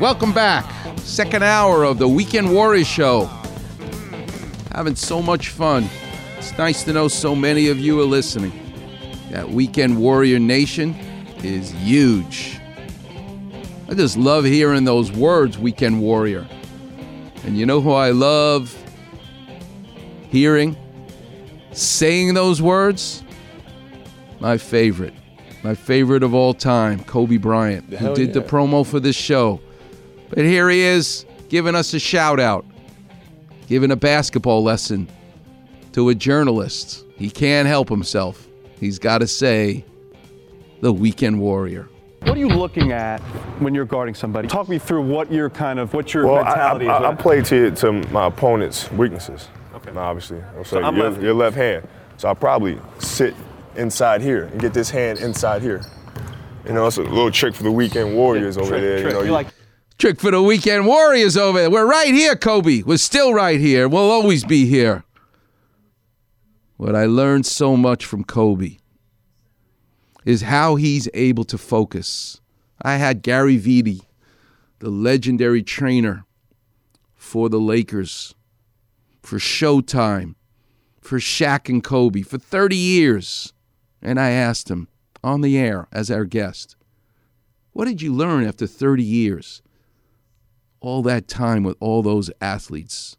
Welcome back. Second hour of the Weekend Warriors Show. Having so much fun. It's nice to know so many of you are listening. That Weekend Warrior Nation is huge. I just love hearing those words, Weekend Warrior. And you know who I love hearing? Saying those words? My favorite. My favorite of all time, Kobe Bryant, who did the promo for this show. But here he is, giving us a shout out, giving a basketball lesson to a journalist. He can't help himself. He's got to say, the Weekend Warrior. What are you looking at when you're guarding somebody? Talk me through what your kind of what your Well, I, mentality I, I, I is. play to, to my opponent's weaknesses. Okay. Now, Obviously. So, I'm your, lefty. your left hand. So I probably sit inside here and get this hand inside here. You know, it's a little trick for the weekend warriors over Trick, there. trick. You know, You you- like Trick for the Weekend Warriors over there. We're right here, Kobe. We're still right here. We'll always be here. What I learned so much from Kobe is how he's able to focus. I had Gary Vitti, the legendary trainer for the Lakers, for Showtime, for Shaq and Kobe, for 30 years. And I asked him on the air as our guest, what did you learn after 30 years? All that time with all those athletes.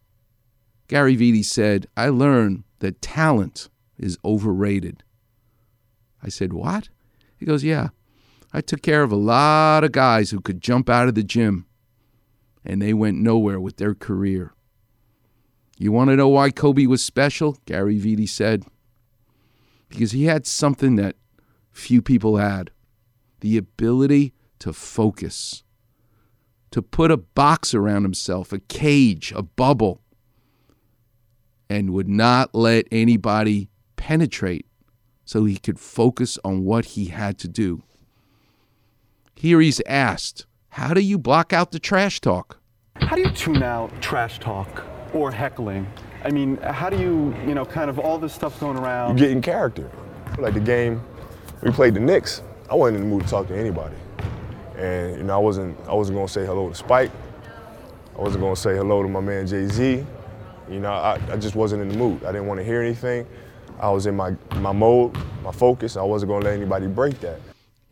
Gary Vitti said, I learned that talent is overrated. I said, What? He goes, Yeah. I took care of a lot of guys who could jump out of the gym, and they went nowhere with their career. You want to know why Kobe was special? Gary Vitti said. Because he had something that few people had the ability to focus, to put a box around himself, a cage, a bubble, and would not let anybody penetrate so he could focus on what he had to do. Here he's asked, How do you block out the trash talk? how do you tune out trash talk or heckling? I mean, how do you, you know, kind of all this stuff going around? you get in character. Like the game, we played the Knicks. I wasn't in the mood to talk to anybody, and you know I wasn't. I wasn't gonna say hello to Spike. I wasn't gonna say hello to my man Jay Z. You know, I, I just wasn't in the mood. I didn't want to hear anything. I was in my my mode, my focus. I wasn't gonna let anybody break that.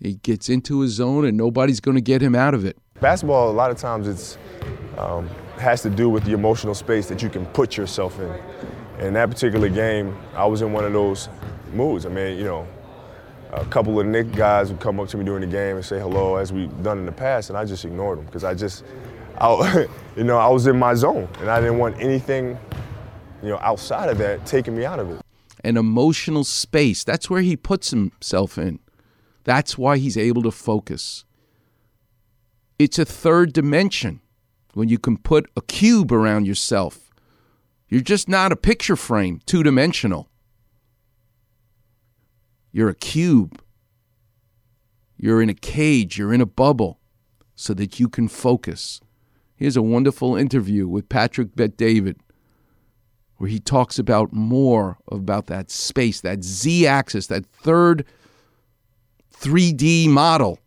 He gets into his zone and nobody's going to get him out of it. Basketball, a lot of times, it's um, has to do with the emotional space that you can put yourself in. And in that particular game, I was in one of those moods. I mean, you know, a couple of Knick guys would come up to me during the game and say hello, as we've done in the past, and I just ignored them because I just, I, you know, I was in my zone, and I didn't want anything, you know, outside of that taking me out of it. an emotional space. That's where he puts himself in. That's why he's able to focus. It's a third dimension when you can put a cube around yourself. You're just not a picture frame, two dimensional. You're a cube. You're in a cage, you're in a bubble so that you can focus. Here's a wonderful interview with Patrick Bet David where he talks about more about that space, that Z axis, that third 3D model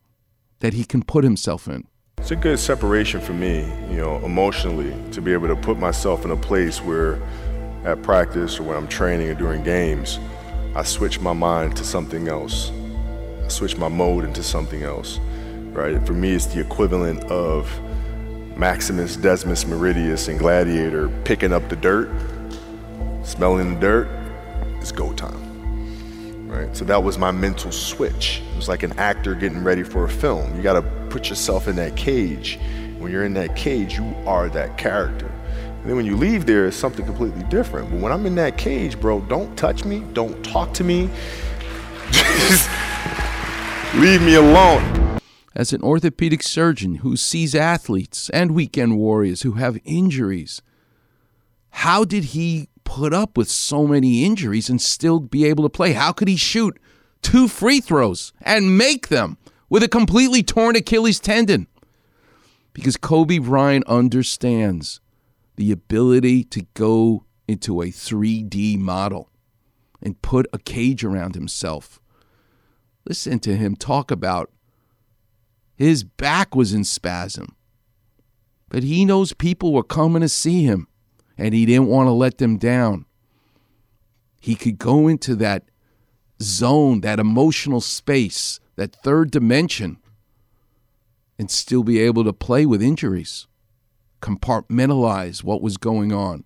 that he can put himself in. It's a good separation for me, you know, emotionally, to be able to put myself in a place where at practice or when I'm training or during games, I switch my mind to something else. I switch my mode into something else, right? For me, it's the equivalent of Maximus Decimus Meridius and Gladiator picking up the dirt, smelling the dirt, it's go time. Right? So that was my mental switch. It was like an actor getting ready for a film. You got to put yourself in that cage. When you're in that cage, you are that character. And then when you leave there, it's something completely different. But when I'm in that cage, bro, don't touch me, don't talk to me. Just leave me alone. As an orthopedic surgeon who sees athletes and weekend warriors who have injuries, how did he put up with so many injuries and still be able to play? How could he shoot two free throws and make them with a completely torn Achilles tendon? Because Kobe Bryant understands the ability to go into a 3D model and put a cage around himself. Listen to him talk about his back was in spasm. But he knows people were coming to see him and he didn't want to let them down. He could go into that zone, that emotional space, that third dimension, and still be able to play with injuries, compartmentalize what was going on.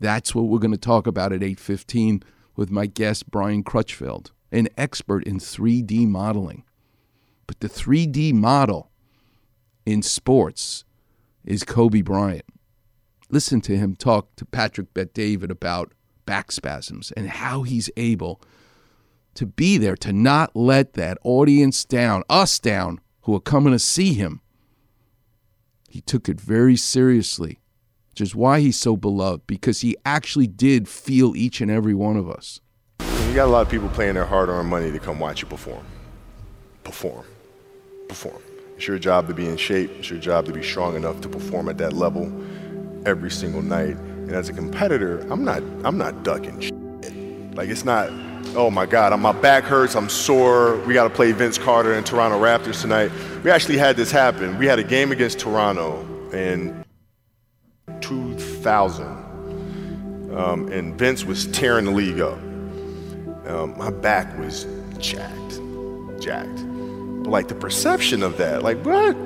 That's what we're going to talk about at 8:15 with my guest Brian Crutchfield, an expert in 3D modeling. But the 3D model in sports is Kobe Bryant. Listen to him talk to Patrick Bet David about back spasms and how he's able to be there, to not let that audience down, us down, who are coming to see him. He took it very seriously, which is why he's so beloved, because he actually did feel each and every one of us. You got a lot of people paying their hard earned money to come watch you perform. Perform. Perform. It's your job to be in shape. It's your job to be strong enough to perform at that level every single night. And as a competitor, I'm not I'm not ducking shit. Like it's not, oh my God, my back hurts, I'm sore. We got to play Vince Carter and Toronto Raptors tonight. We actually had this happen. We had a game against Toronto in 2000, um, and Vince was tearing the league up. Um, my back was jacked, jacked. But like the perception of that, like what?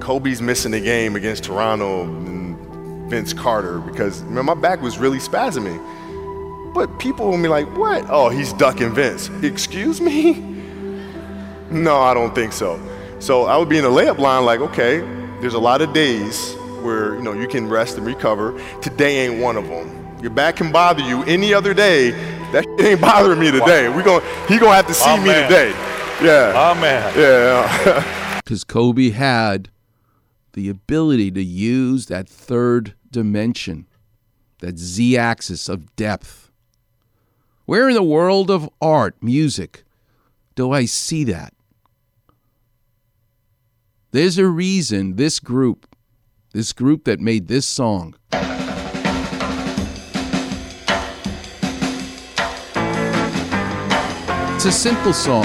Kobe's missing the game against Toronto and Vince Carter because man, my back was really spasming. But people will be like, what? Oh, he's ducking Vince. Excuse me? No, I don't think so. So I would be in the layup line like, okay, there's a lot of days where you know you can rest and recover. Today ain't one of them. Your back can bother you any other day. That shit ain't bothering me today. We going he gonna have to see Oh, me man. today. Yeah. Oh man. Yeah. because Kobe had the ability to use that third dimension, that z axis of depth. Where in the world of art, music, do I see that? There's a reason this group, this group that made this song, it's a simple song.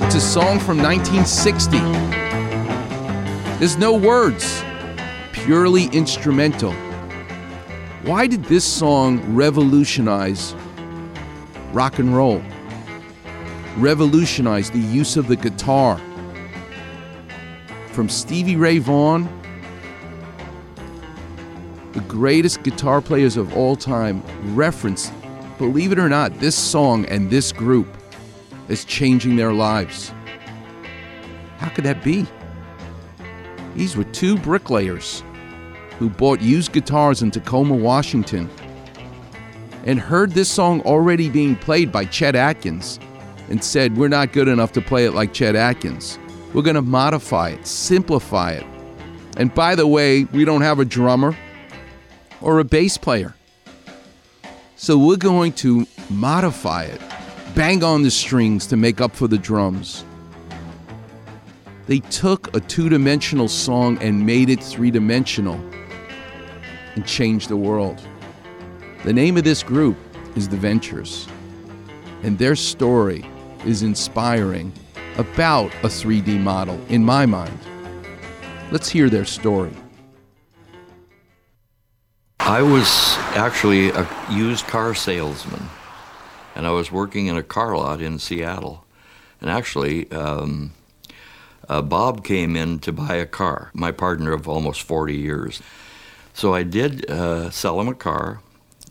It's a song from 1960. There's no words, purely instrumental. Why did this song revolutionize rock and roll? revolutionized the use of the guitar. From Stevie Ray Vaughan, the greatest guitar players of all time, reference, believe it or not, this song and this group as changing their lives. How could that be? These were two bricklayers who bought used guitars in Tacoma, Washington, and heard this song already being played by Chet Atkins and said, We're not good enough to play it like Chet Atkins. We're going to modify it, simplify it. And by the way, we don't have a drummer or a bass player. So we're going to modify it, bang on the strings to make up for the drums. They took a two dimensional song and made it three dimensional and changed the world. The name of this group is The Ventures, and their story is inspiring about a 3D model in my mind. Let's hear their story. I was actually a used car salesman, and I was working in a car lot in Seattle. And actually, um, uh, Bob came in to buy a car, my partner of almost 40 years. So I did uh, sell him a car,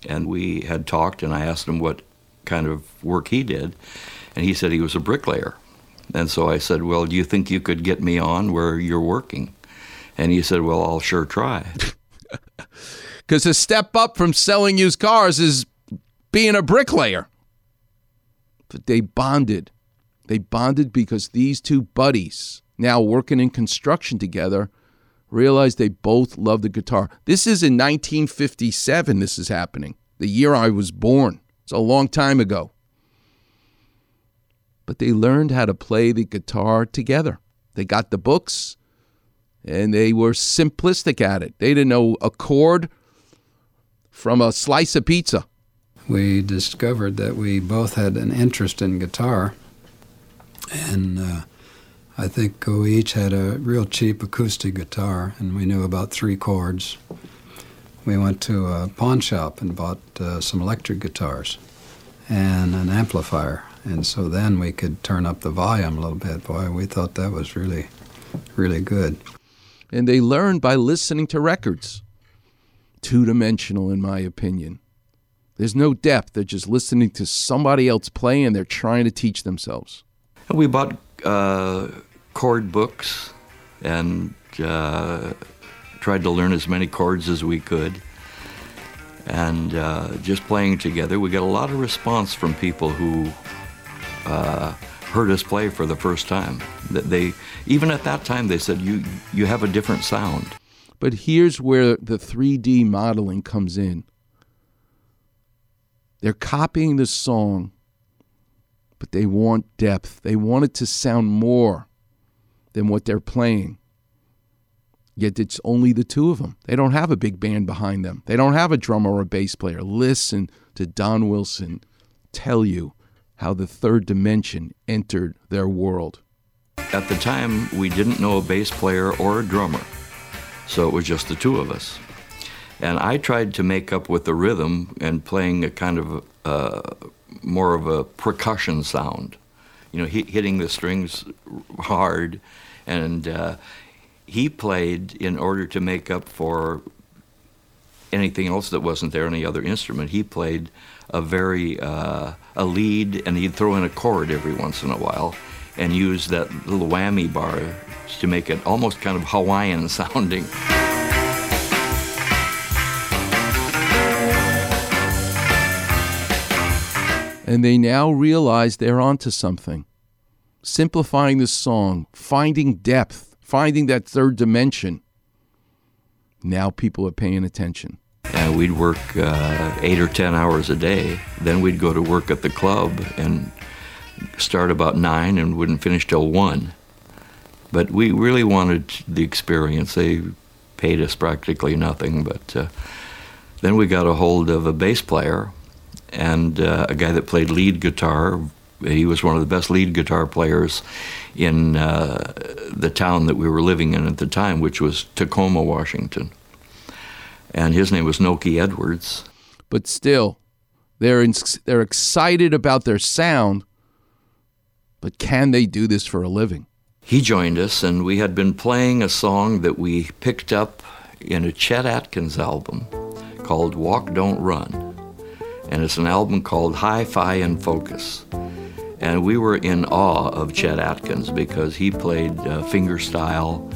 and we had talked, and I asked him what kind of work he did, and he said he was a bricklayer. And so I said, Well, do you think you could get me on where you're working? And he said, Well, I'll sure try. Because a step up from selling used cars is being a bricklayer. But they bonded. They bonded because these two buddies, now working in construction together, realized they both loved the guitar. This is in 1957, this is happening, the year I was born. It's a long time ago. But they learned how to play the guitar together. They got the books and they were simplistic at it. They didn't know a chord from a slice of pizza. We discovered that we both had an interest in guitar, and uh, I think we each had a real cheap acoustic guitar, and we knew about three chords. We went to a pawn shop and bought uh, some electric guitars and an amplifier, and so then we could turn up the volume a little bit. Boy, we thought that was really, really good. And they learned by listening to records. Two dimensional, in my opinion. There's no depth. They're just listening to somebody else play and they're trying to teach themselves. We bought uh, chord books and uh, tried to learn as many chords as we could. And uh, just playing together, we got a lot of response from people who uh, heard us play for the first time. That they, even at that time, they said, "You, you have a different sound." But here's where the 3D modeling comes in. They're copying the song, but they want depth. They want it to sound more than what they're playing. Yet it's only the two of them. They don't have a big band behind them. They don't have a drummer or a bass player. Listen to Don Wilson tell you how the third dimension entered their world. At the time, we didn't know a bass player or a drummer, so it was just the two of us. And I tried to make up with the rhythm and playing a kind of uh, more of a percussion sound, you know, hitting the strings hard. And uh, he played in order to make up for anything else that wasn't there, any other instrument. He played a very uh, a lead, and he'd throw in a chord every once in a while, and use that little whammy bar to make it almost kind of Hawaiian sounding. And they now realize they're onto something. Simplifying the song, finding depth, finding that third dimension. Now people are paying attention. And we'd work uh, eight or ten hours a day. Then we'd go to work at the club and start about nine and wouldn't finish till one. But we really wanted the experience. They paid us practically nothing, but uh, then we got a hold of a bass player and uh, a guy that played lead guitar. He was one of the best lead guitar players in uh, the town that we were living in at the time, which was Tacoma, Washington. And his name was Nokie Edwards. But still, they're in, they're excited about their sound, but can they do this for a living? He joined us, and we had been playing a song that we picked up in a Chet Atkins album called Walk Don't Run and it's an album called Hi Fi in Focus. And we were in awe of Chet Atkins because he played uh, fingerstyle,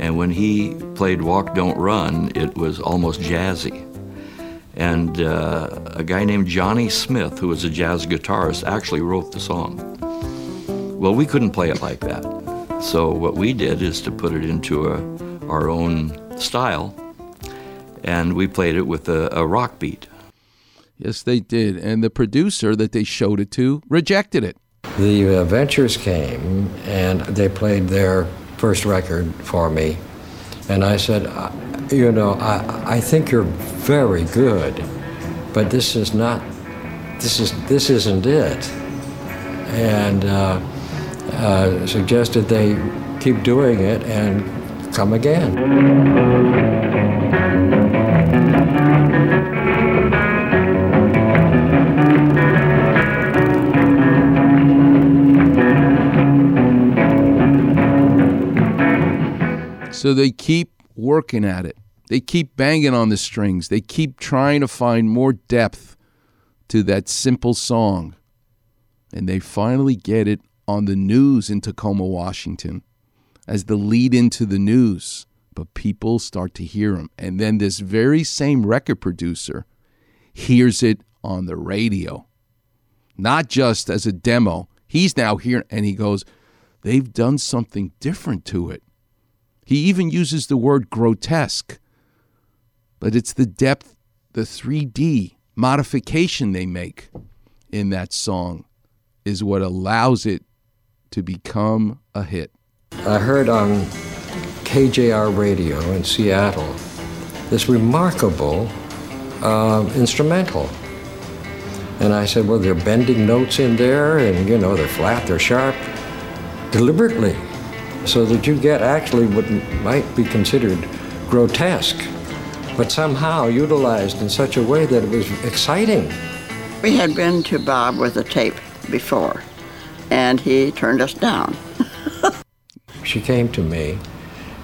and when he played Walk Don't Run, it was almost jazzy. And uh, a guy named Johnny Smith, who was a jazz guitarist, actually wrote the song. Well, we couldn't play it like that. So what we did is to put it into a, our own style, and we played it with a, a rock beat. Yes, they did. And the producer that they showed it to rejected it. The Ventures came and they played their first record for me. And I said, you know, I, I think you're very good, but this is not, this, is, this isn't it. And uh, uh, suggested they keep doing it and come again. So they keep working at it. They keep banging on the strings. They keep trying to find more depth to that simple song. And they finally get it on the news in Tacoma, Washington, as the lead into the news. but people start to hear him. And then this very same record producer hears it on the radio, not just as a demo. He's now here and he goes, they've done something different to it. He even uses the word grotesque, but it's the depth, the 3D modification they make in that song is what allows it to become a hit. I heard on KJR radio in Seattle this remarkable uh, instrumental. And I said, well, they're bending notes in there, and you know, they're flat, they're sharp, deliberately, so that you get actually what might be considered grotesque, but somehow utilized in such a way that it was exciting. We had been to Bob with a tape before, and he turned us down. she came to me,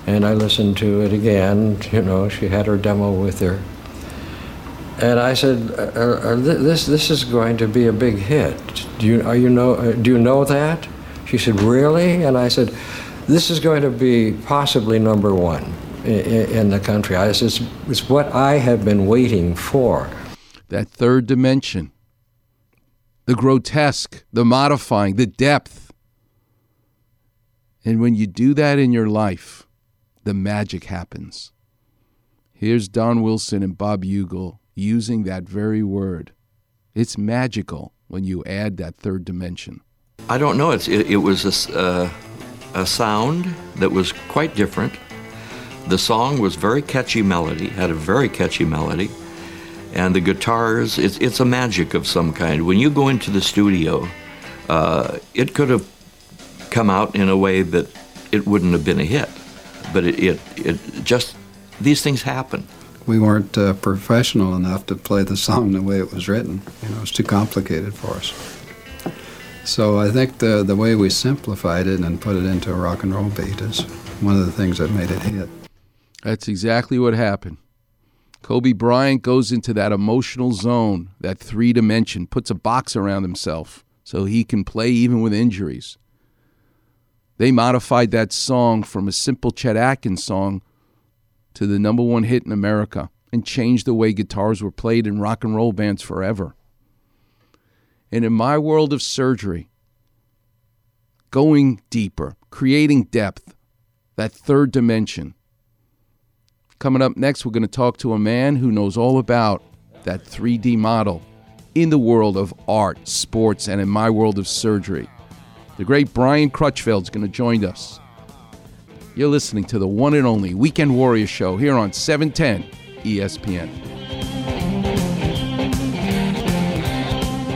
and I listened to it again. You know, she had her demo with her. And I said, uh, uh, "This this is going to be a big hit. Do you are you know uh, do you know that?" She said, "Really?" And I said, "This is going to be possibly number one in, in the country. I it's, it's what I have been waiting for." That third dimension, the grotesque, the modifying, the depth. And when you do that in your life, the magic happens. Here's Don Wilson and Bob Hugill using that very word. It's magical when you add that third dimension. I don't know. It's, it, it was a, uh, a sound that was quite different. The song was very catchy melody, had a very catchy melody. And the guitars, it's, it's a magic of some kind. When you go into the studio, uh, it could have come out in a way that it wouldn't have been a hit. But it, it, it just, these things happen. We weren't uh, professional enough to play the song the way it was written. You know, it's too complicated for us. So I think the the way we simplified it and put it into a rock and roll beat is one of the things that made it hit. That's exactly what happened. Kobe Bryant goes into that emotional zone, that three dimension, puts a box around himself so he can play even with injuries. They modified that song from a simple Chet Atkins song to the number one hit in America and changed the way guitars were played in rock and roll bands forever. And in my world of surgery, going deeper, creating depth, that third dimension. Coming up next, we're going to talk to a man who knows all about that 3D model in the world of art, sports, and in my world of surgery. The great Brian Crutchfield is going to join us. You're listening to the one and only Weekend Warrior Show here on 710 ESPN.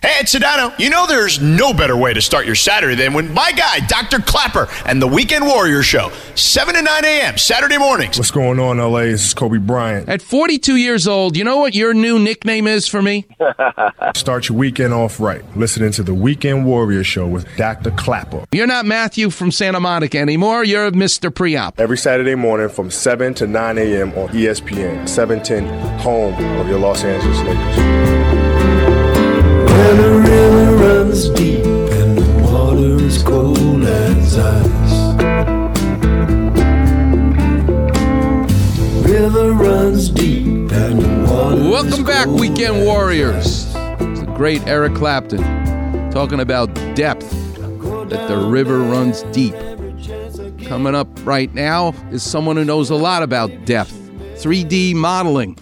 Hey, it's Sedano. You know there's no better way to start your Saturday than when my guy, Dr. Clapper, and the Weekend Warrior Show, 7 to 9 a.m., Saturday mornings. What's going on, LA? This is Kobe Bryant. At 42 years old, you know what your new nickname is for me? Start your weekend off right, listening to the Weekend Warrior Show with Dr. Clapper. You're not Matthew from Santa Monica anymore. You're Mr. Preop. Every Saturday morning from 7 to 9 a.m. on ESPN, 710, home of your Los Angeles Lakers. Where the river runs deep and the water is cold as ice. River runs deep and the water Welcome back, Weekend Warriors. It's the great Eric Clapton talking about depth, that the river runs deep. Coming up right now is someone who knows a lot about depth, 3D modeling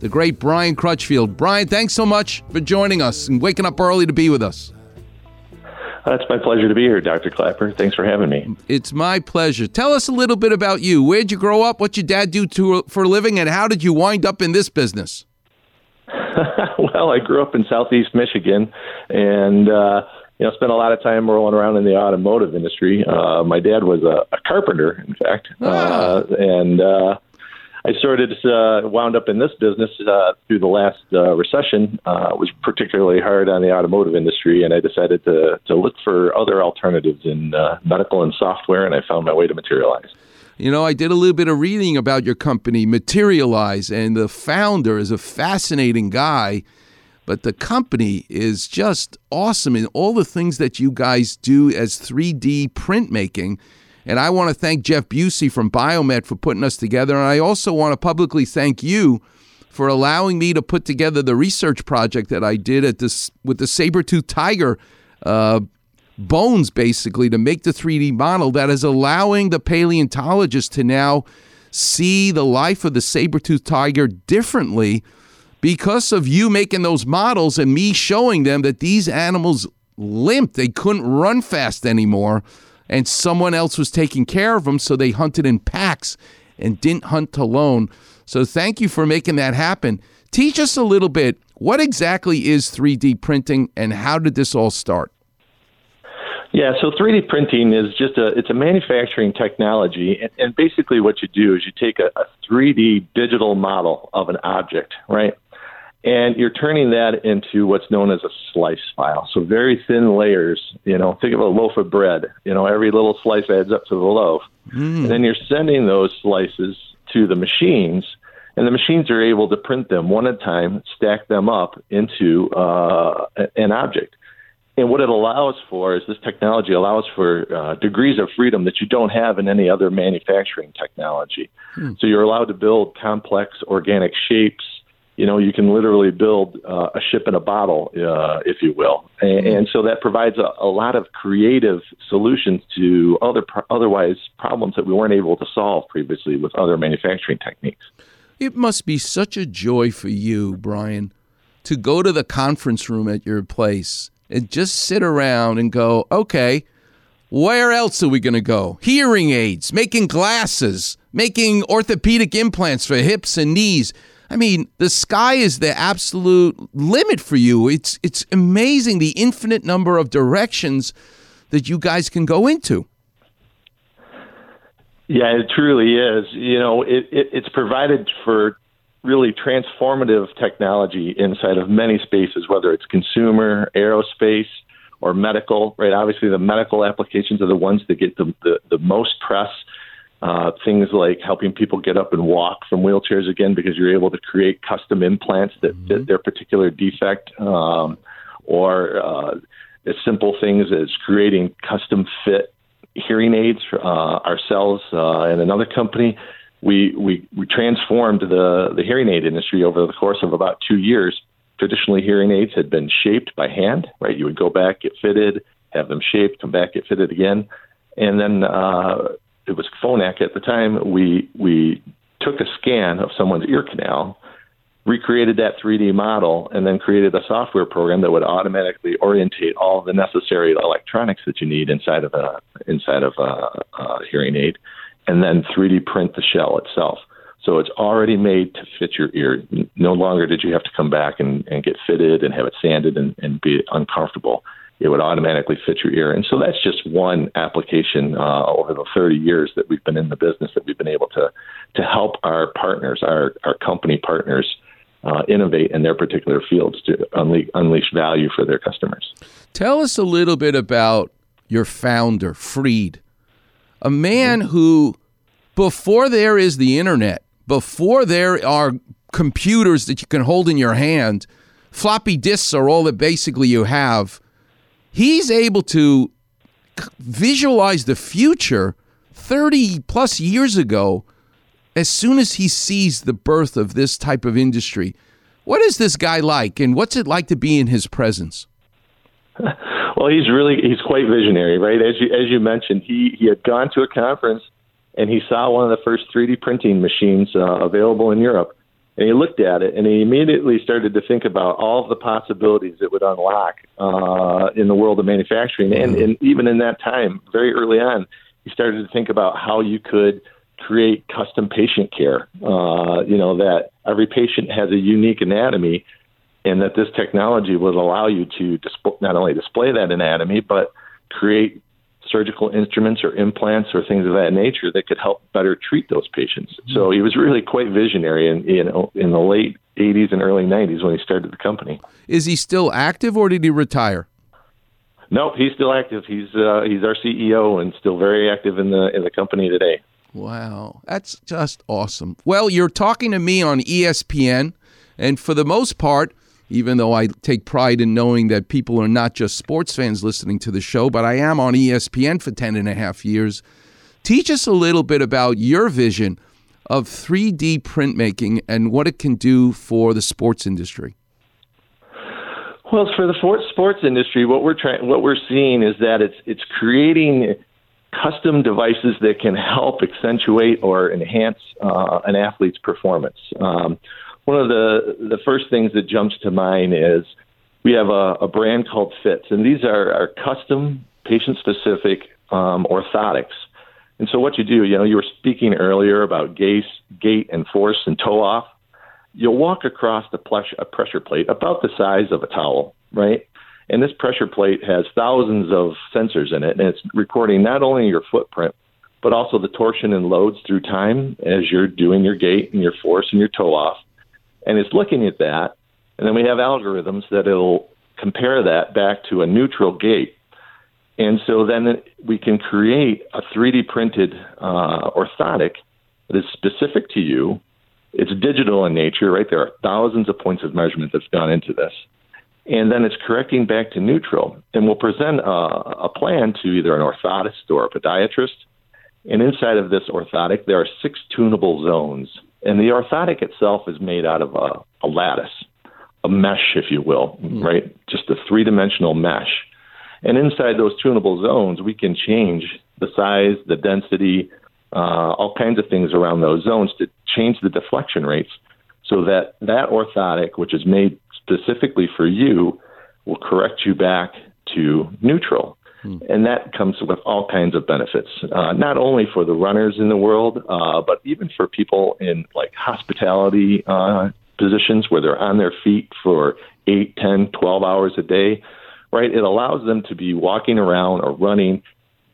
the great Brian Crutchfield. Brian, thanks so much for joining us and waking up early to be with us. It's my pleasure to be here, Dr. Clapper. Thanks for having me. It's my pleasure. Tell us a little bit about you. Where'd you grow up? What did your dad do to, for a living? And how did you wind up in this business? well, I grew up in southeast Michigan and, uh, you know, spent a lot of time rolling around in the automotive industry. Uh, my dad was a, a carpenter, in fact. Ah. Uh, and, uh, I sort of uh, wound up in this business uh, through the last uh, recession. Uh, was particularly hard on the automotive industry, and I decided to to look for other alternatives in uh, medical and software, and I found my way to Materialise. You know, I did a little bit of reading about your company, Materialise, and the founder is a fascinating guy. But the company is just awesome in all the things that you guys do as 3D printmaking. And I want to thank Jeff Busey from Biomet for putting us together. And I also want to publicly thank you for allowing me to put together the research project that I did at this with the saber-tooth tiger uh, bones, basically, to make the 3D model that is allowing the paleontologist to now see the life of the saber-tooth tiger differently because of you making those models and me showing them that these animals limped. They couldn't run fast anymore and someone else was taking care of them, so they hunted in packs and didn't hunt alone. So thank you for making that happen. Teach us a little bit. What exactly is 3D printing, and how did this all start? Yeah, so 3D printing is just a it's a manufacturing technology, and, and basically what you do is you take a, a 3D digital model of an object, right? And you're turning that into what's known as a slice file. So very thin layers. You know, think of a loaf of bread. You know, every little slice adds up to the loaf. Mm. And then you're sending those slices to the machines, and the machines are able to print them one at a time, stack them up into uh, an object. And what it allows for is this technology allows for uh, degrees of freedom that you don't have in any other manufacturing technology. Hmm. So you're allowed to build complex organic shapes you know, you can literally build uh, a ship in a bottle, uh, if you will. And, mm-hmm. and so that provides a, a, lot of creative solutions to other pro- otherwise problems that we weren't able to solve previously with other manufacturing techniques. It must be such a joy for you, Brian, to go to the conference room at your place and just sit around and go, okay, where else are we going to go? Hearing aids, making glasses, making orthopedic implants for hips and knees I mean, the sky is the absolute limit for you. It's it's amazing the infinite number of directions that you guys can go into. Yeah, it truly is. You know, it, it, it's provided for really transformative technology inside of many spaces, whether it's consumer, aerospace, or medical. Right? Obviously, the medical applications are the ones that get the the, the most press uh, things like helping people get up and walk from wheelchairs again because you're able to create custom implants that mm-hmm. fit their particular defect, um, or uh, as simple things as creating custom fit hearing aids uh, ourselves uh, and another company. We, we we transformed the the hearing aid industry over the course of about two years. Traditionally, hearing aids had been shaped by hand. Right, you would go back, get fitted, have them shaped, come back, get fitted again, and then uh, it was Phonak at the time. We we took a scan of someone's ear canal, recreated that 3D model, and then created a software program that would automatically orientate all the necessary electronics that you need inside of a inside of a, a hearing aid, and then 3D print the shell itself. So it's already made to fit your ear. No longer did you have to come back and, and get fitted and have it sanded and, and be uncomfortable it would automatically fit your ear. And so that's just one application uh, over the 30 years that we've been in the business that we've been able to to help our partners, our our company partners, uh, innovate in their particular fields to unleash, unleash value for their customers. Tell us a little bit about your founder, Fried, a man who, before there is the internet, before there are computers that you can hold in your hand, floppy disks are all that basically you have he's able to visualize the future 30 plus years ago as soon as he sees the birth of this type of industry. What is this guy like, and what's it like to be in his presence? Well, he's really he's quite visionary, right? As you as you mentioned, he he had gone to a conference and he saw one of the first 3D printing machines uh, available in Europe, and he looked at it and he immediately started to think about all of the possibilities it would unlock uh, in the world of manufacturing. And, and even in that time, very early on, he started to think about how you could create custom patient care. Uh, you know, that every patient has a unique anatomy and that this technology would allow you to disp- not only display that anatomy, but create surgical instruments or implants or things of that nature that could help better treat those patients. So he was really quite visionary in you know in the late 80s and early 90s when he started the company. Is he still active or did he retire? No, he's still active. He's uh, he's our CEO and still very active in the in the company today. Wow, that's just awesome. Well, you're talking to me on ESPN, and for the most part, even though I take pride in knowing that people are not just sports fans listening to the show, but I am on ESPN for 10 and a half years. Teach us a little bit about your vision of 3D printmaking and what it can do for the sports industry. Well, for the sports industry, what we're trying, what we're seeing is that it's it's creating custom devices that can help accentuate or enhance uh, an athlete's performance. Um, one of the the first things that jumps to mind is we have a, a brand called Phits, and these are, are custom, patient specific um, orthotics. And so, what you do, you know, you were speaking earlier about gait, gait and force and toe off. You'll walk across the plush, a pressure plate about the size of a towel, right? And this pressure plate has thousands of sensors in it, and it's recording not only your footprint, but also the torsion and loads through time as you're doing your gait and your force and your toe off. And it's looking at that. And then we have algorithms that it'll compare that back to a neutral gait. And so then we can create a 3D printed uh, orthotic that is specific to you. It's digital in nature, right? There are thousands of points of measurement that's gone into this and then it's correcting back to neutral. And we'll present a, a plan to either an orthotist or a podiatrist. And inside of this orthotic, there are six tunable zones. And the orthotic itself is made out of a, a lattice, a mesh, if you will, right? Just a three dimensional mesh. And inside those tunable zones, we can change the size, the density, uh, all kinds of things around those zones to change the deflection rates so that that orthotic, which is made specifically for you, will correct you back to neutral. And that comes with all kinds of benefits, uh, not only for the runners in the world, uh, but even for people in like hospitality uh, positions where they're on their feet for 8, 10, 12 hours a day, right? It allows them to be walking around or running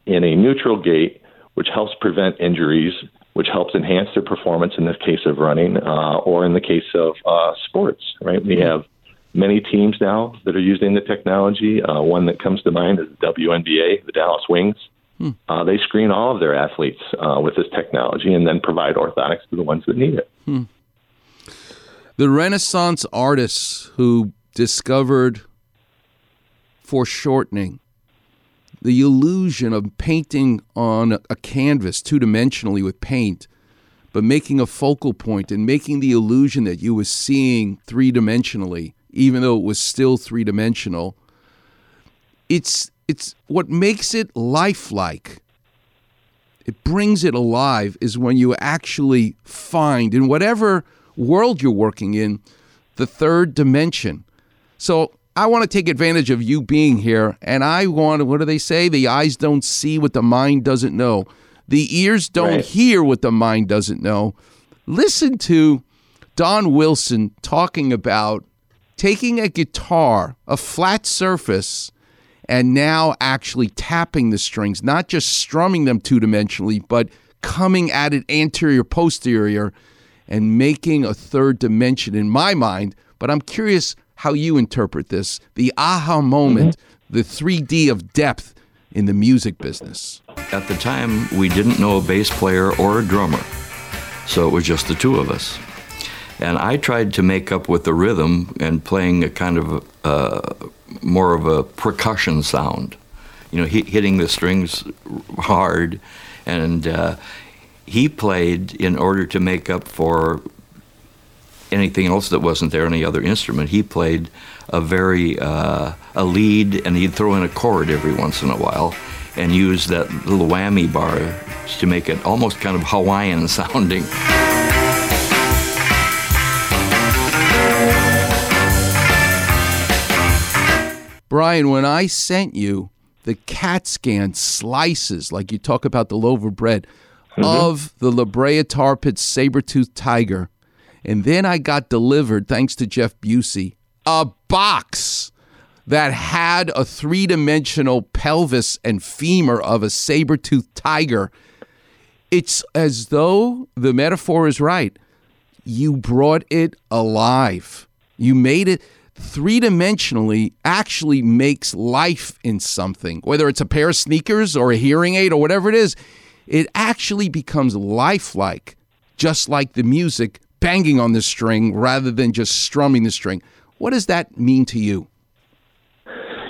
in a neutral gait, which helps prevent injuries, which helps enhance their performance in the case of running uh, or in the case of uh, sports, right? We have many teams now that are using the technology. Uh, one that comes to mind is the WNBA, the Dallas Wings. Uh, they screen all of their athletes uh, with this technology and then provide orthotics to the ones that need it. Hmm. The Renaissance artists who discovered foreshortening, the illusion of painting on a canvas two dimensionally with paint, but making a focal point and making the illusion that you were seeing three dimensionally, even though it was still three dimensional. It's it's what makes it lifelike. It brings it alive is when you actually find in whatever world you're working in the third dimension. So I want to take advantage of you being here, and I want what do they say? The eyes don't see what the mind doesn't know. The ears don't Right. hear what the mind doesn't know. Listen to Don Wilson talking about taking a guitar, a flat surface, and now actually tapping the strings, not just strumming them two dimensionally, but coming at it anterior, posterior, and making a third dimension in my mind. But I'm curious how you interpret this the aha moment, mm-hmm. the 3D of depth in the music business. At the time, we didn't know a bass player or a drummer, so it was just the two of us. And I tried to make up with the rhythm and playing a kind of uh, more of a percussion sound, you know, hit, hitting the strings hard. And uh, he played in order to make up for anything else that wasn't there, any other instrument. He played a very uh, a lead, and he'd throw in a chord every once in a while, and use that little whammy bar to make it almost kind of Hawaiian sounding. Brian, when I sent you the CAT scan slices, like you talk about the loaf of bread, mm-hmm. of the La Brea Tar Pit saber-toothed tiger, and then I got delivered, thanks to Jeff Busey, a box that had a three dimensional pelvis and femur of a saber toothed tiger. It's as though the metaphor is right. You brought it alive. You made it three dimensionally actually makes life in something, whether it's a pair of sneakers or a hearing aid or whatever it is. It actually becomes lifelike, just like the music banging on the string rather than just strumming the string. What does that mean to you?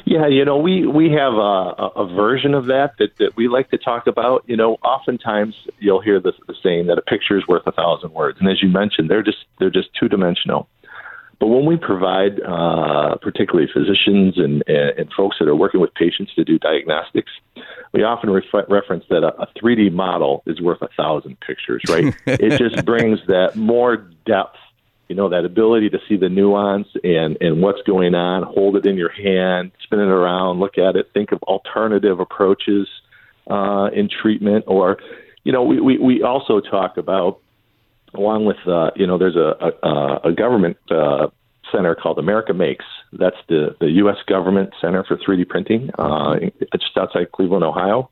Yeah, you know, we we have a, a version of that, that that we like to talk about. You know, oftentimes you'll hear the, the saying that a picture is worth a thousand words, and as you mentioned, they're just they're just two dimensional. But when we provide, uh, particularly physicians and, and folks that are working with patients to do diagnostics, we often refer- reference that a, a 3D model is worth a thousand pictures, right? it just brings that more depth, you know, that ability to see the nuance and, and what's going on, hold it in your hand, spin it around, look at it, think of alternative approaches uh, in treatment. Or, you know, we, we, we also talk about along with uh, you know there's a a, a government uh, center called America Makes. That's the the U.S. government center for 3D printing, uh, just outside Cleveland, Ohio.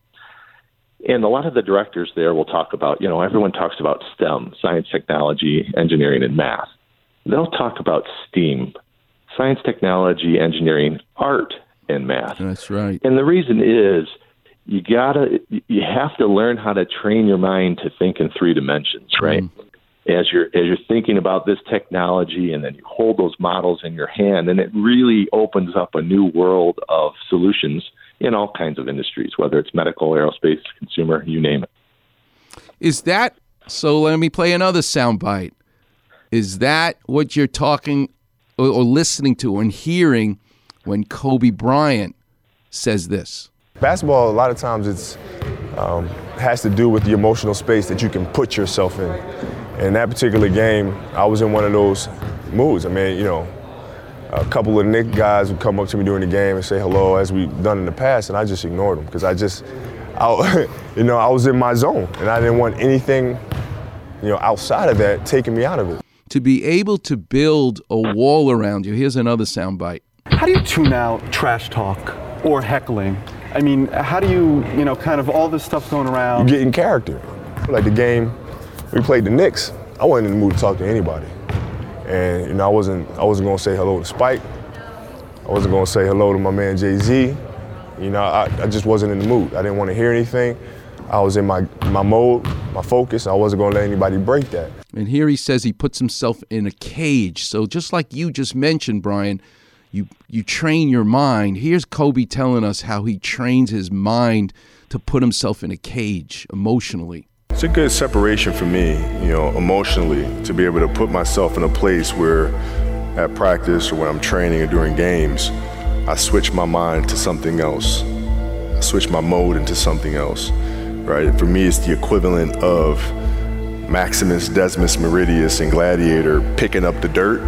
And a lot of the directors there will talk about you know everyone talks about STEM, science, technology, engineering, and math. They'll talk about STEAM, science, technology, engineering, art, and math. That's right. And the reason is you gotta you have to learn how to train your mind to think in three dimensions, right? Mm as you're as you're thinking about this technology and then you hold those models in your hand and it really opens up a new world of solutions in all kinds of industries whether it's medical aerospace consumer you name it. Is that so let me play another soundbite. Is that what you're talking or, or listening to and hearing when kobe bryant says this? Basketball a lot of times it's um, has to do with the emotional space that you can put yourself in in that particular game, I was in one of those moods. I mean, you know, a couple of Knick guys would come up to me during the game and say hello, as we've done in the past, and I just ignored them because I just, I, you know, I was in my zone, and I didn't want anything, you know, outside of that taking me out of it. To be able to build a wall around you, here's another soundbite. How do you tune out trash talk or heckling? I mean, how do you, you know, kind of all this stuff going around? You get in character. Like the game we played the Knicks, I wasn't in the mood to talk to anybody. And you know, I wasn't I wasn't gonna say hello to Spike. I wasn't gonna say hello to my man Jay Z. You know, I, I just wasn't in the mood. I didn't want to hear anything. I was in my my mode, my focus. I wasn't gonna let anybody break that. And here he says he puts himself in a cage. So just like you just mentioned, Brian, you you train your mind. Here's Kobe telling us how he trains his mind to put himself in a cage emotionally. It's a good separation for me, you know, emotionally, to be able to put myself in a place where at practice or when I'm training or during games, I switch my mind to something else. I switch my mode into something else, right? For me, it's the equivalent of Maximus Decimus Meridius and Gladiator picking up the dirt,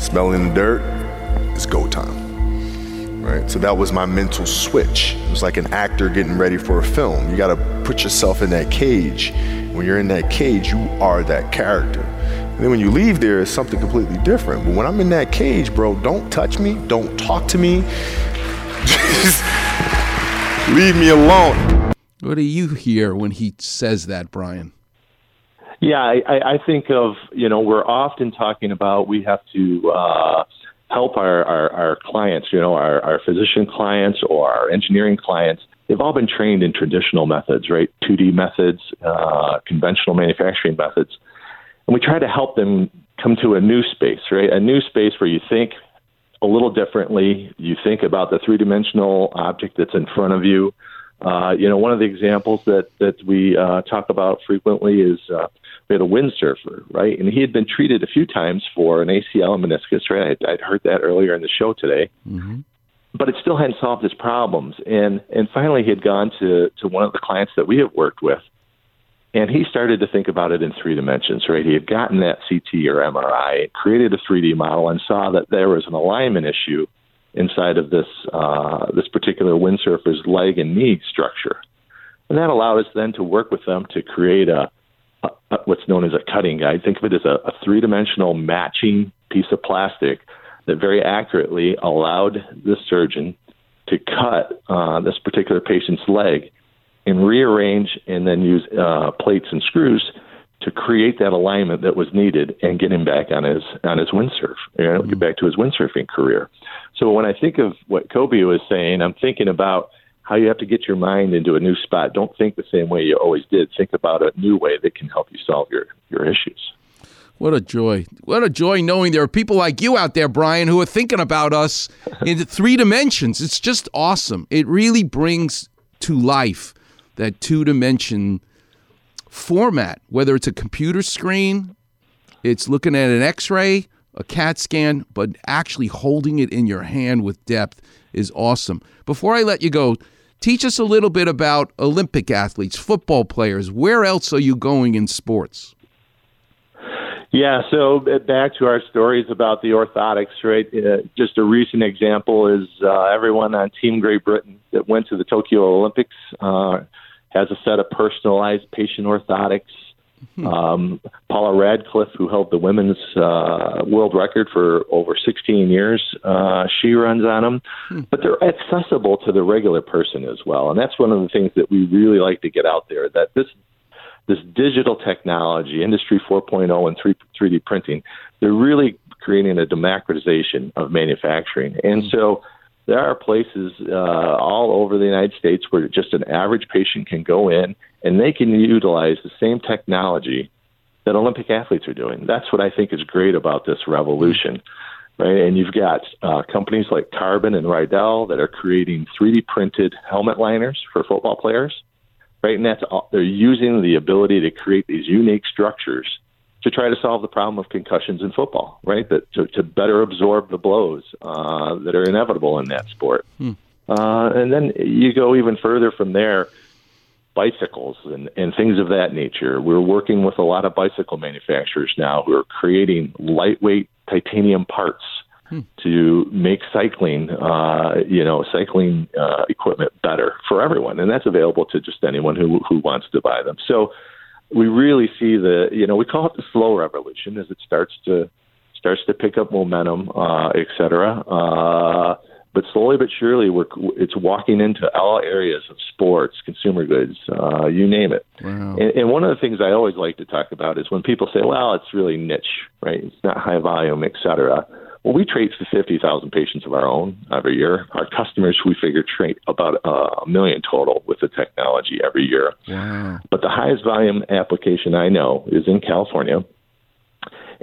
smelling the dirt. It's go time right? So that was my mental switch. It was like an actor getting ready for a film. You got to put yourself in that cage. When you're in that cage, you are that character. And then when you leave there, it's something completely different. But when I'm in that cage, bro, don't touch me, don't talk to me. Just leave me alone. What do you hear when he says that, Brian? Yeah, I, I think of, you know, we're often talking about we have to uh, help our, our, our clients, you know, our, our physician clients or our engineering clients, they've all been trained in traditional methods, right? 2D methods, uh, conventional manufacturing methods. And we try to help them come to a new space, right? A new space where you think a little differently. You think about the three dimensional object that's in front of you. Uh, you know, one of the examples that that we uh, talk about frequently is uh, we had a windsurfer, right? And he had been treated a few times for an ACL and meniscus, right? I'd, I'd heard that earlier in the show today. Mm-hmm. But it still hadn't solved his problems. And and finally he had gone to, to one of the clients that we have worked with. And he started to think about it in three dimensions, right? He had gotten that CT or MRI, created a 3D model, and saw that there was an alignment issue inside of this uh, this particular windsurfer's leg and knee structure. And that allowed us then to work with them to create a, what's known as a cutting guide. Think of it as a, a three dimensional matching piece of plastic that very accurately allowed the surgeon to cut uh, this particular patient's leg and rearrange and then use uh, plates and screws to create that alignment that was needed and get him back on his on his windsurf, you know, get back to his windsurfing career. So when I think of what Kobe was saying, I'm thinking about how you have to get your mind into a new spot. Don't think the same way you always did. Think about a new way that can help you solve your your issues. What a joy. What a joy knowing there are people like you out there, Brian, who are thinking about us in three dimensions. It's just awesome. It really brings to life that two dimension format, whether it's a computer screen, it's looking at an x ray, a CAT scan, but actually holding it in your hand with depth is awesome. Before I let you go, teach us a little bit about Olympic athletes, football players. Where else are you going in sports? Yeah, so uh, back to our stories about the orthotics, right? Uh, just a recent example is uh, everyone on Team Great Britain that went to the Tokyo Olympics uh, has a set of personalized patient orthotics. Um, Paula Radcliffe, who held the women's uh, world record for over 16 years, uh, she runs on them. But they're accessible to the regular person as well, and that's one of the things that we really like to get out there. That this this digital technology, Industry 4.0, and 3, 3D printing, they're really creating a democratization of manufacturing. And so there are places uh, all over the United States where just an average patient can go in and they can utilize the same technology that Olympic athletes are doing. That's what I think is great about this revolution. Right, and you've got uh, companies like Carbon and Riddell that are creating 3D printed helmet liners for football players right? And that's all, they're using the ability to create these unique structures to try to solve the problem of concussions in football, right? That to, to better absorb the blows uh, that are inevitable in that sport. Hmm. Uh, and then you go even further from there, bicycles and, and things of that nature. We're working with a lot of bicycle manufacturers now who are creating lightweight titanium parts to make cycling, uh, you know, cycling uh, equipment better for everyone, and that's available to just anyone who who wants to buy them. So we really see the, you know, we call it the slow revolution as it starts to starts to pick up momentum, uh, et cetera. Uh, but slowly but surely, we're it's walking into all areas of sports, consumer goods, uh, you name it. Wow. And, and one of the things I always like to talk about is when people say, "Well, it's really niche, right? It's not high volume, et cetera." Well, we treat 50,000 patients of our own every year. Our customers, we figure, treat about a million total with the technology every year. Wow. But the highest volume application I know is in California,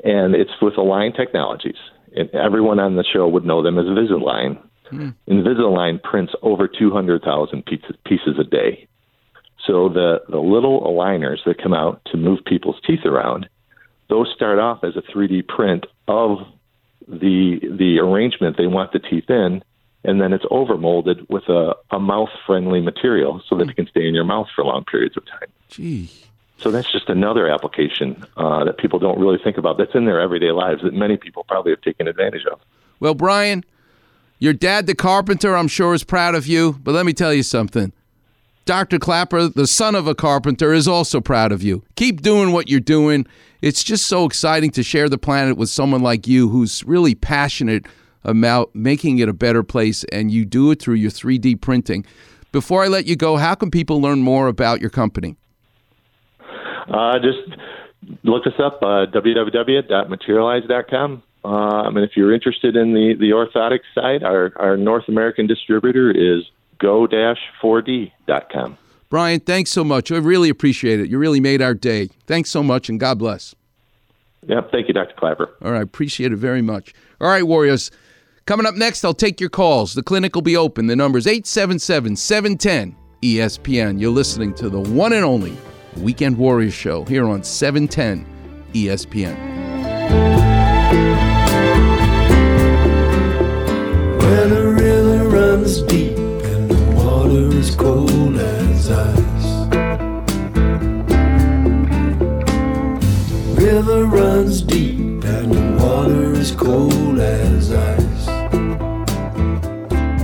and it's with Align Technologies. And everyone on the show would know them as Invisalign. Hmm. Invisalign prints over 200,000 pieces, pieces a day. So the, the little aligners that come out to move people's teeth around, those start off as a 3D print of the the arrangement they want the teeth in, and then it's overmolded with a, a mouth friendly material so that it can stay in your mouth for long periods of time. Gee. So that's just another application uh, that people don't really think about. That's in their everyday lives that many people probably have taken advantage of. Well, Brian, your dad, the carpenter, I'm sure is proud of you. But let me tell you something. Dr. Klapper, the son of a carpenter, is also proud of you. Keep doing what you're doing. It's just so exciting to share the planet with someone like you who's really passionate about making it a better place, and you do it through your 3D printing. Before I let you go, how can people learn more about your company? Uh, just look us up, uh, www.materialise.com. Um, and if you're interested in the, the orthotic side, our, our North American distributor is go-4d.com. Brian, thanks so much. I really appreciate it. You really made our day. Thanks so much, and God bless. Yep. Thank you, Dr. Klapper. All right. Appreciate it very much. All right, Warriors. Coming up next, I'll take your calls. The clinic will be open. The number is 877 710 ESPN. You're listening to the one and only Weekend Warriors Show here on E 710 ESPN. When a river runs deep cold as ice. River runs deep and the water is cold as ice.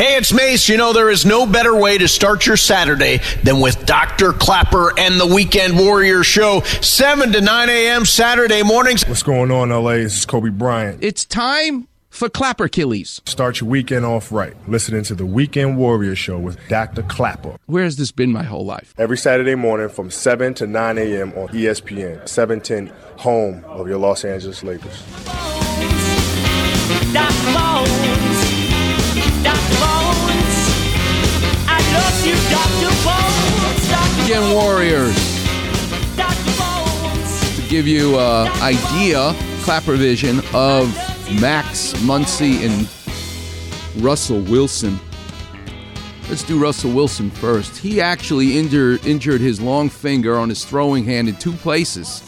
Hey, it's Mace. You know, there is no better way to start your Saturday than with Dr. Klapper and the Weekend Warrior Show, 7 to 9 a.m. Saturday mornings. What's going on, LA? This is Kobe Bryant. It's time for Klapper Achilles. Start your weekend off right. Listening to the Weekend Warrior Show with Dr. Klapper. Where has this been my whole life? Every Saturday morning from 7 to 9 a.m. on ESPN, 710, home of your Los Angeles Lakers. Dr. Bones. I love you, Dr. Bones. Dr. Weekend Warriors. Dr. Bones. To give you an idea, Klapper vision of Max Muncy and Russell Wilson. Let's do Russell Wilson first. He actually injured injured his long finger on his throwing hand in two places.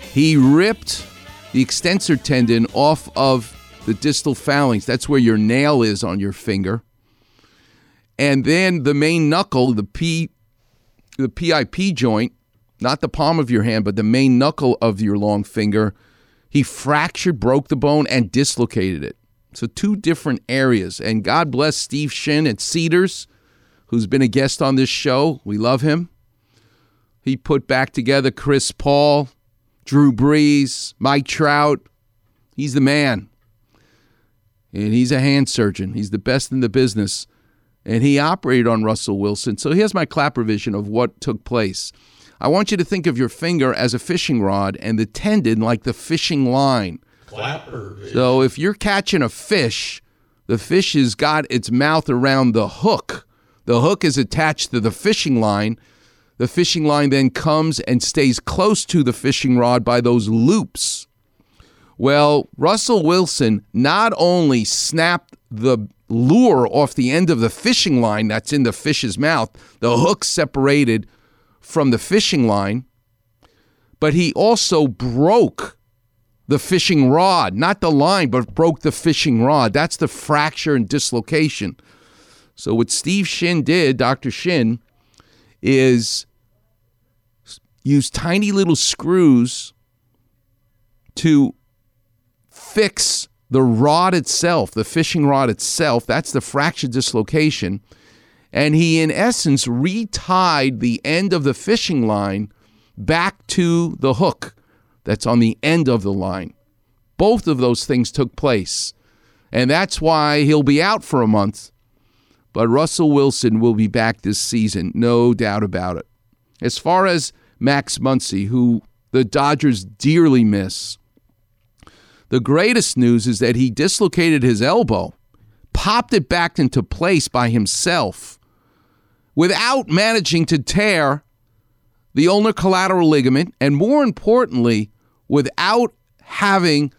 He ripped the extensor tendon off of the distal phalanx. That's where your nail is on your finger. And then the main knuckle, the P the PIP joint, not the palm of your hand, but the main knuckle of your long finger, he fractured, broke the bone, and dislocated it. So, two different areas. And God bless Steve Shin at Cedars, who's been a guest on this show. We love him. He put back together Chris Paul, Drew Brees, Mike Trout. He's the man. And he's a hand surgeon. He's the best in the business. And he operated on Russell Wilson. So here's my Klapper vision of what took place. I want you to think of your finger as a fishing rod and the tendon like the fishing line. Klapper. So if you're catching a fish, the fish has got its mouth around the hook. The hook is attached to the fishing line. The fishing line then comes and stays close to the fishing rod by those loops. Well, Russell Wilson not only snapped the lure off the end of the fishing line that's in the fish's mouth, the hook separated from the fishing line, but he also broke the fishing rod, not the line, but broke the fishing rod. That's the fracture and dislocation. So, what Steve Shin did, Dr. Shin, is use tiny little screws to fix the rod itself, the fishing rod itself. That's the fracture dislocation. And he, in essence, retied the end of the fishing line back to the hook that's on the end of the line. Both of those things took place. And that's why he'll be out for a month. But Russell Wilson will be back this season, no doubt about it. As far as Max Muncy, who the Dodgers dearly miss, the greatest news is that he dislocated his elbow, popped it back into place by himself without managing to tear the ulnar collateral ligament, and more importantly, without having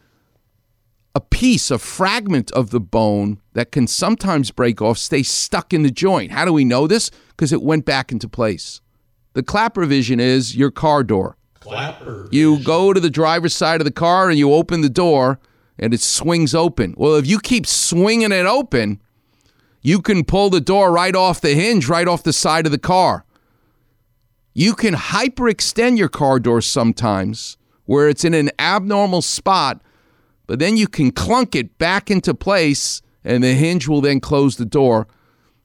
a piece, a fragment of the bone that can sometimes break off, stay stuck in the joint. How do we know this? Because it went back into place. The Klapper vision is your car door. You go to the driver's side of the car and you open the door and it swings open. Well, if you keep swinging it open, you can pull the door right off the hinge, right off the side of the car. You can hyperextend your car door sometimes where it's in an abnormal spot, but then you can clunk it back into place and the hinge will then close the door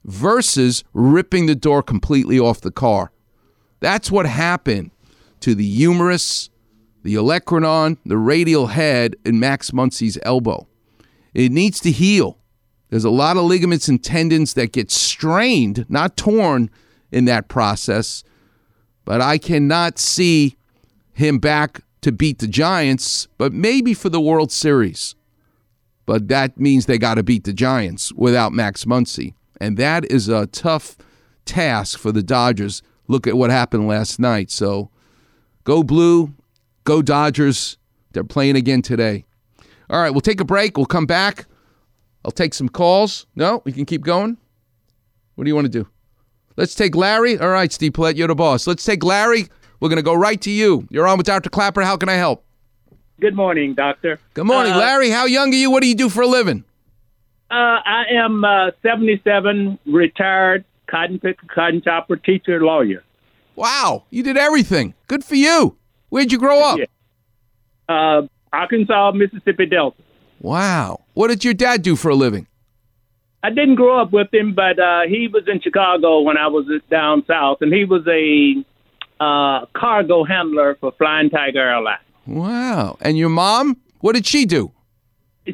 versus ripping the door completely off the car. That's what happened to the humerus, the olecranon, the radial head, and Max Muncy's elbow. It needs to heal. There's a lot of ligaments and tendons that get strained, not torn, in that process. But I cannot see him back to beat the Giants, but maybe for the World Series. But that means they got to beat the Giants without Max Muncy. And that is a tough task for the Dodgers. Look at what happened last night. So go blue, go Dodgers. They're playing again today. All right, we'll take a break. We'll come back. I'll take some calls. No, we can keep going. What do you want to do? Let's take Larry. All right, Steve Paulette, you're the boss. Let's take Larry We're going to go right to you. You're on with Dr. Klapper. How can I help? Good morning, doctor. Good morning, Uh, Larry. How young are you? What do you do for a living? Uh, I am uh, 77, retired cotton picker, cotton chopper, teacher, lawyer. Wow, you did everything. Good for you. Where'd you grow up? Uh, Arkansas, Mississippi Delta. Wow. What did your dad do for a living? I didn't grow up with him, but uh, he was in Chicago when I was down south, and he was a uh, cargo handler for Flying Tiger Airlines. Wow. And your mom? What did she do?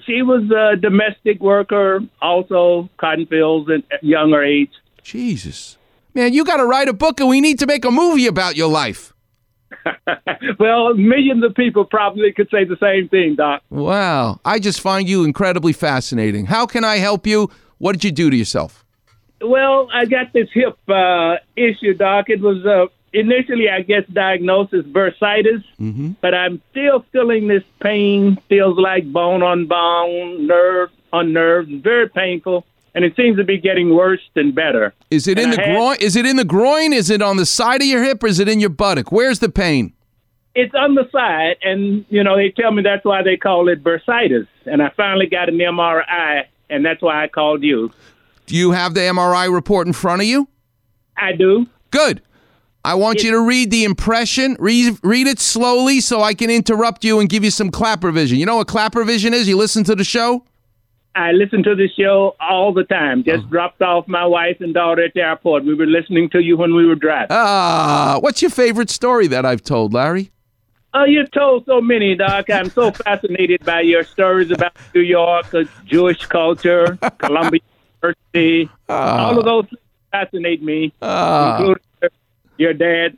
She was a domestic worker, also cotton fields at a younger age. Jesus. Man, you got to write a book and we need to make a movie about your life. well, millions of people probably could say the same thing, Doc. Wow. I just find you incredibly fascinating. How can I help you? What did you do to yourself? Well, I got this hip uh, issue, Doc. It was uh, initially, I guess, diagnosed as bursitis, Mm-hmm. but I'm still feeling this pain. Feels like bone on bone, nerve on nerve. Very painful, and it seems to be getting worse than better. Is it in And the had- groin? Is it in the groin? Is it on the side of your hip or is it in your buttock? Where's the pain? It's on the side, and you know they tell me that's why they call it bursitis. And I finally got an MRI, and that's why I called you. Do you have the MRI report in front of you? I do. Good. I want you to read the impression. Read, read it slowly so I can interrupt you and give you some Klapper vision. You know what Klapper vision is? You listen to the show? I listen to the show all the time. Just dropped off my wife and daughter at the airport. We were listening to you when we were driving. Ah, what's your favorite story that I've told, Larry? Oh, you've told so many, Doc. I'm so fascinated by your stories about New York, Jewish culture, Columbia University. All of those things fascinate me, Ah. including your, dad.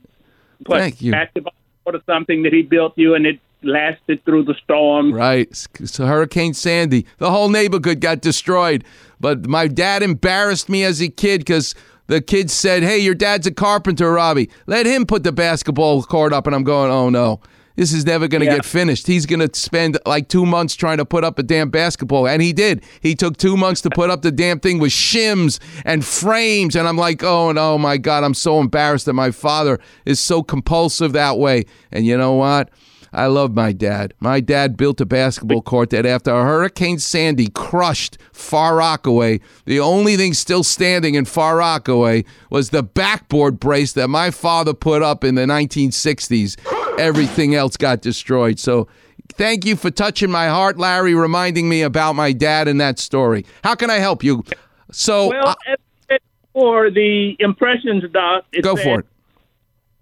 Thank you. Basketball or something that he built you, and it lasted through the storm. Right. So Hurricane Sandy, the whole neighborhood got destroyed. But my dad embarrassed me as a kid because the kids said, "Hey, your dad's a carpenter, Robbie. Let him put the basketball court up." And I'm going, "Oh no." This is never going to Yeah. get finished. He's going to spend like two months trying to put up a damn basketball. And he did. He took two months to put up the damn thing with shims and frames. And I'm like, oh, and oh my God, I'm so embarrassed that my father is so compulsive that way. And you know what? I love my dad. My dad built a basketball court that after Hurricane Sandy crushed Far Rockaway, the only thing still standing in Far Rockaway was the backboard brace that my father put up in the 1960s. Everything else got destroyed. So thank you for touching my heart, Larry, reminding me about my dad and that story. How can I help you? So Well, as for the impressions, Doc, go for it.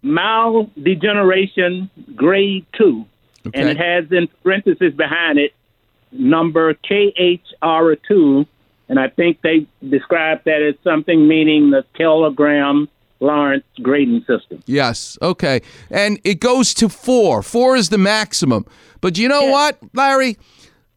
Maldegeneration grade two, and it has in parentheses behind it number KHR2, and I think they described that as something meaning the Kellgren Lawrence grading system. Yes. Okay. And it goes to four. Four is the maximum. But you know what, Larry?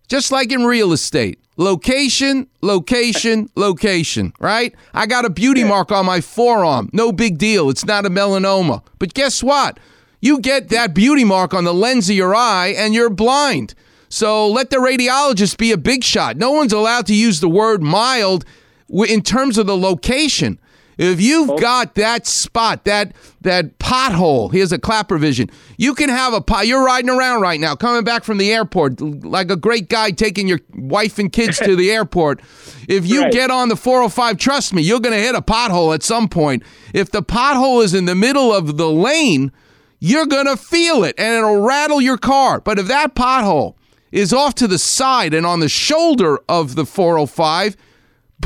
Just like in real estate, location, location, location, right? I got a beauty mark on my forearm. No big deal. It's not a melanoma. But guess what? You get that beauty mark on the lens of your eye and you're blind. So let the radiologist be a big shot. No one's allowed to use the word mild in terms of the location. If you've oh. got that spot, that that pothole, here's a Klapper vision. You can have a pot. You're riding around right now, coming back from the airport, like a great guy taking your wife and kids to the airport. If you Right. get on the 405, trust me, you're going to hit a pothole at some point. If the pothole is in the middle of the lane, you're going to feel it and it'll rattle your car. But if that pothole is off to the side and on the shoulder of the 405,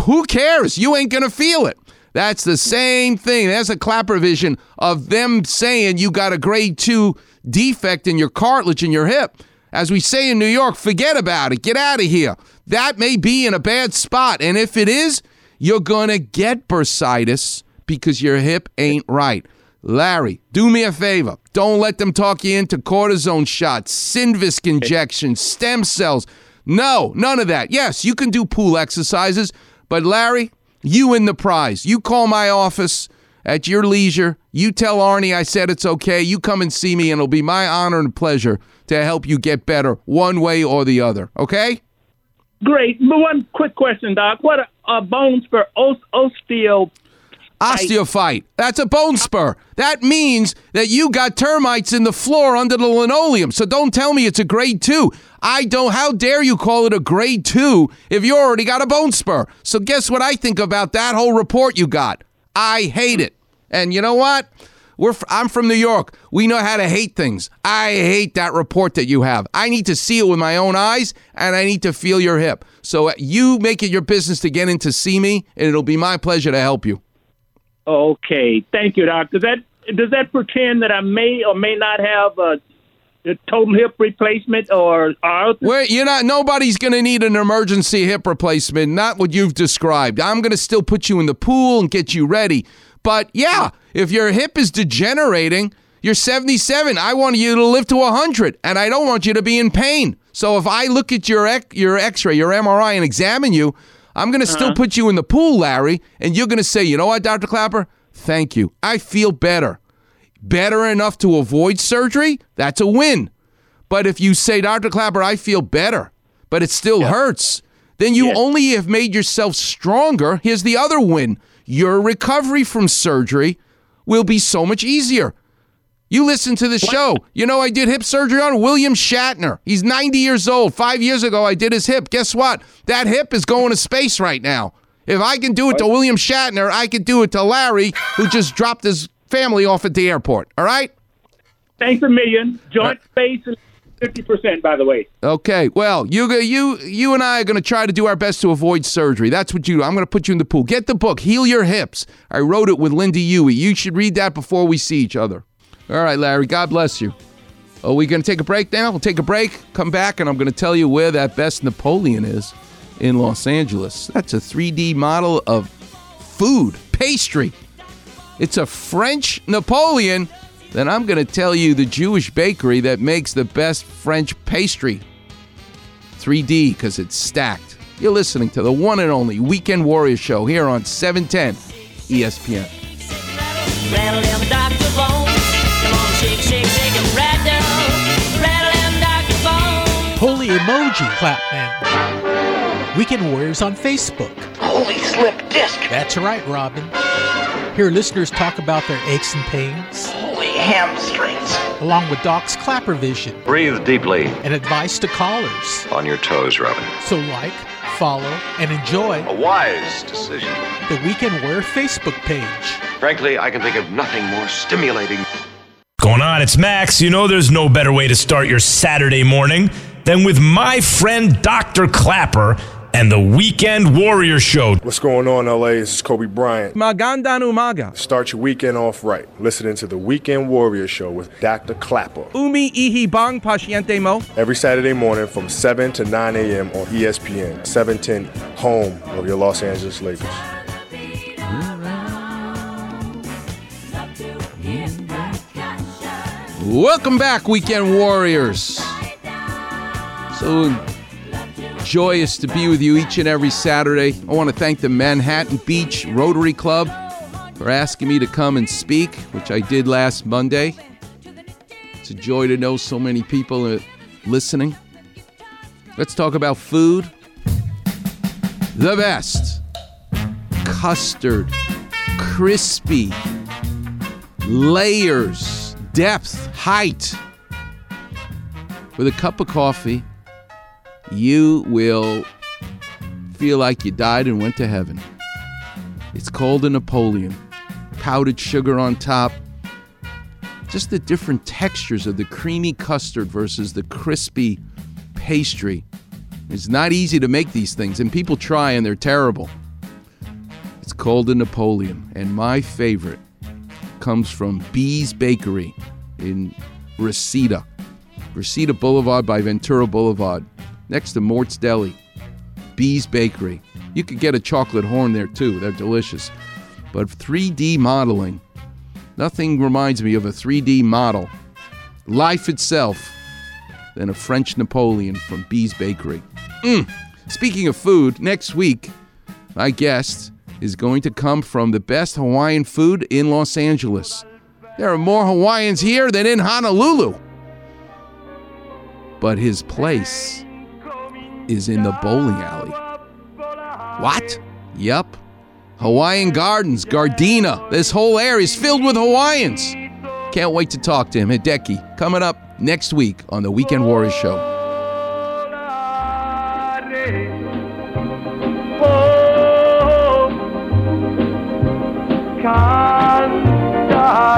who cares? You ain't going to feel it. That's the same thing. That's a Klapper vision of them saying you got a grade two defect in your cartilage in your hip. As we say in New York, forget about it. Get out of here. That may be in a bad spot. And if it is, you're going to get bursitis because your hip ain't right. Larry, do me a favor. Don't let them talk you into cortisone shots, Synvisc injections, stem cells. No, none of that. Yes, you can do pool exercises, but Larry, you win the prize. You call my office at your leisure. You tell Arnie I said it's okay. You come and see me, and it'll be my honor and pleasure to help you get better one way or the other. Okay? Great. But one quick question, Doc. What are, are bones for os- osteo? Osteophyte. That's a bone spur. That means that you got termites in the floor under the linoleum. So don't tell me it's a grade two. I don't. How dare you call it a grade two if you already got a bone spur? So guess what I think about that whole report you got? I hate it. And you know what? We're I'm from New York. We know how to hate things. I hate that report that you have. I need to see it with my own eyes, and I need to feel your hip. So uh, you make it your business to get in to see me, and it'll be my pleasure to help you. Okay, thank you, Doc. Does that does that pretend that I may or may not have a, a total hip replacement or arth- Where you're not. Nobody's going to need an emergency hip replacement. Not what you've described. I'm going to still put you in the pool and get you ready. But yeah, if your hip is degenerating, you're 77. I want you to live to 100, and I don't want you to be in pain. So if I look at your your X-ray, your MRI, and examine you, I'm going to still Uh-huh. put you in the pool, Larry, and you're going to say, you know what, Dr. Klapper? Thank you. I feel better. Better enough to avoid surgery? That's a win. But if you say, Dr. Klapper, I feel better, but it still hurts, then you only have made yourself stronger. Here's the other win your recovery from surgery will be so much easier. You listen to the show. You know, I did hip surgery on William Shatner. He's 90 years old. Five years ago, I did his hip. Guess what? That hip is going to space right now. If I can do it to William Shatner, I can do it to Larry, who just dropped his family off at the airport. All right? Thanks a million. Joint space is fifty percent, by the way. Okay. Well, you you you and I are going to try to do our best to avoid surgery. That's what you. do. I'm going to put you in the pool. Get the book, Heal Your Hips. I wrote it with Lynda Huey. You should read that before we see each other. All right, Larry. God bless you. Are we going to take a break now? We'll take a break. Come back, and I'm going to tell you where that best Napoleon is in Los Angeles. That's a 3D model of food, pastry. It's a French Napoleon. Then I'm going to tell you the Jewish bakery that makes the best French pastry. 3D because it's stacked. You're listening to the one and only Weekend Warrior Show here on E 710 ESPN. Shake, shake, shake and rattle. Rattle them Dr. Bones. Holy emoji clap now. Weekend Warriors on Facebook. Holy slip disc. That's right, Robin. Hear listeners talk about their aches and pains, Holy hamstrings. along with Doc's Klapper Vision Breathe deeply. and advice to callers. On your toes, Robin. So like, follow, and enjoy A wise decision. the Weekend Warrior Facebook page. Frankly, I can think of nothing more stimulating. Going on, it's Max. You know there's no better way to start your Saturday morning than with my friend Dr. Klapper and the Weekend Warrior Show. What's going on, LA? This is Kobe Bryant. Magandang umaga. Start your weekend off right. Listening to the Weekend Warrior Show with Dr. Klapper. Umi ihi bang pasyente mo. Every Saturday morning from 7 to 9 a.m. on ESPN, 710, home of your Los Angeles Lakers. Welcome back, Weekend Warriors. So joyous to be with you each and every Saturday. I want to thank the Manhattan Beach Rotary Club for asking me to come and speak, which I did last Monday. It's a joy to know so many people are listening. Let's talk about food. The best custard, crispy, layers, depth, height. With a cup of coffee, you will feel like you died and went to heaven. It's called a Napoleon. Powdered sugar on top. Just the different textures of the creamy custard versus the crispy pastry. It's not easy to make these things, and people try and they're terrible. It's called a Napoleon, and my favorite comes from Bea's Bakery in Reseda. Reseda Boulevard by Ventura Boulevard, next to Mort's Deli. Bea's Bakery. You could get a chocolate horn there too, they're delicious. But 3D modeling, nothing reminds me of a 3D model, life itself, than a French Napoleon from Bea's Bakery. Mm. Speaking of food, next week, my guest is going to come from the best Hawaiian food in Los Angeles. There are more Hawaiians here than in Honolulu. But his place is in the bowling alley. What? Yup. Hawaiian Gardens, Gardena. This whole area is filled with Hawaiians. Can't wait to talk to him. Hideki, coming up next week on the Weekend Warriors Show.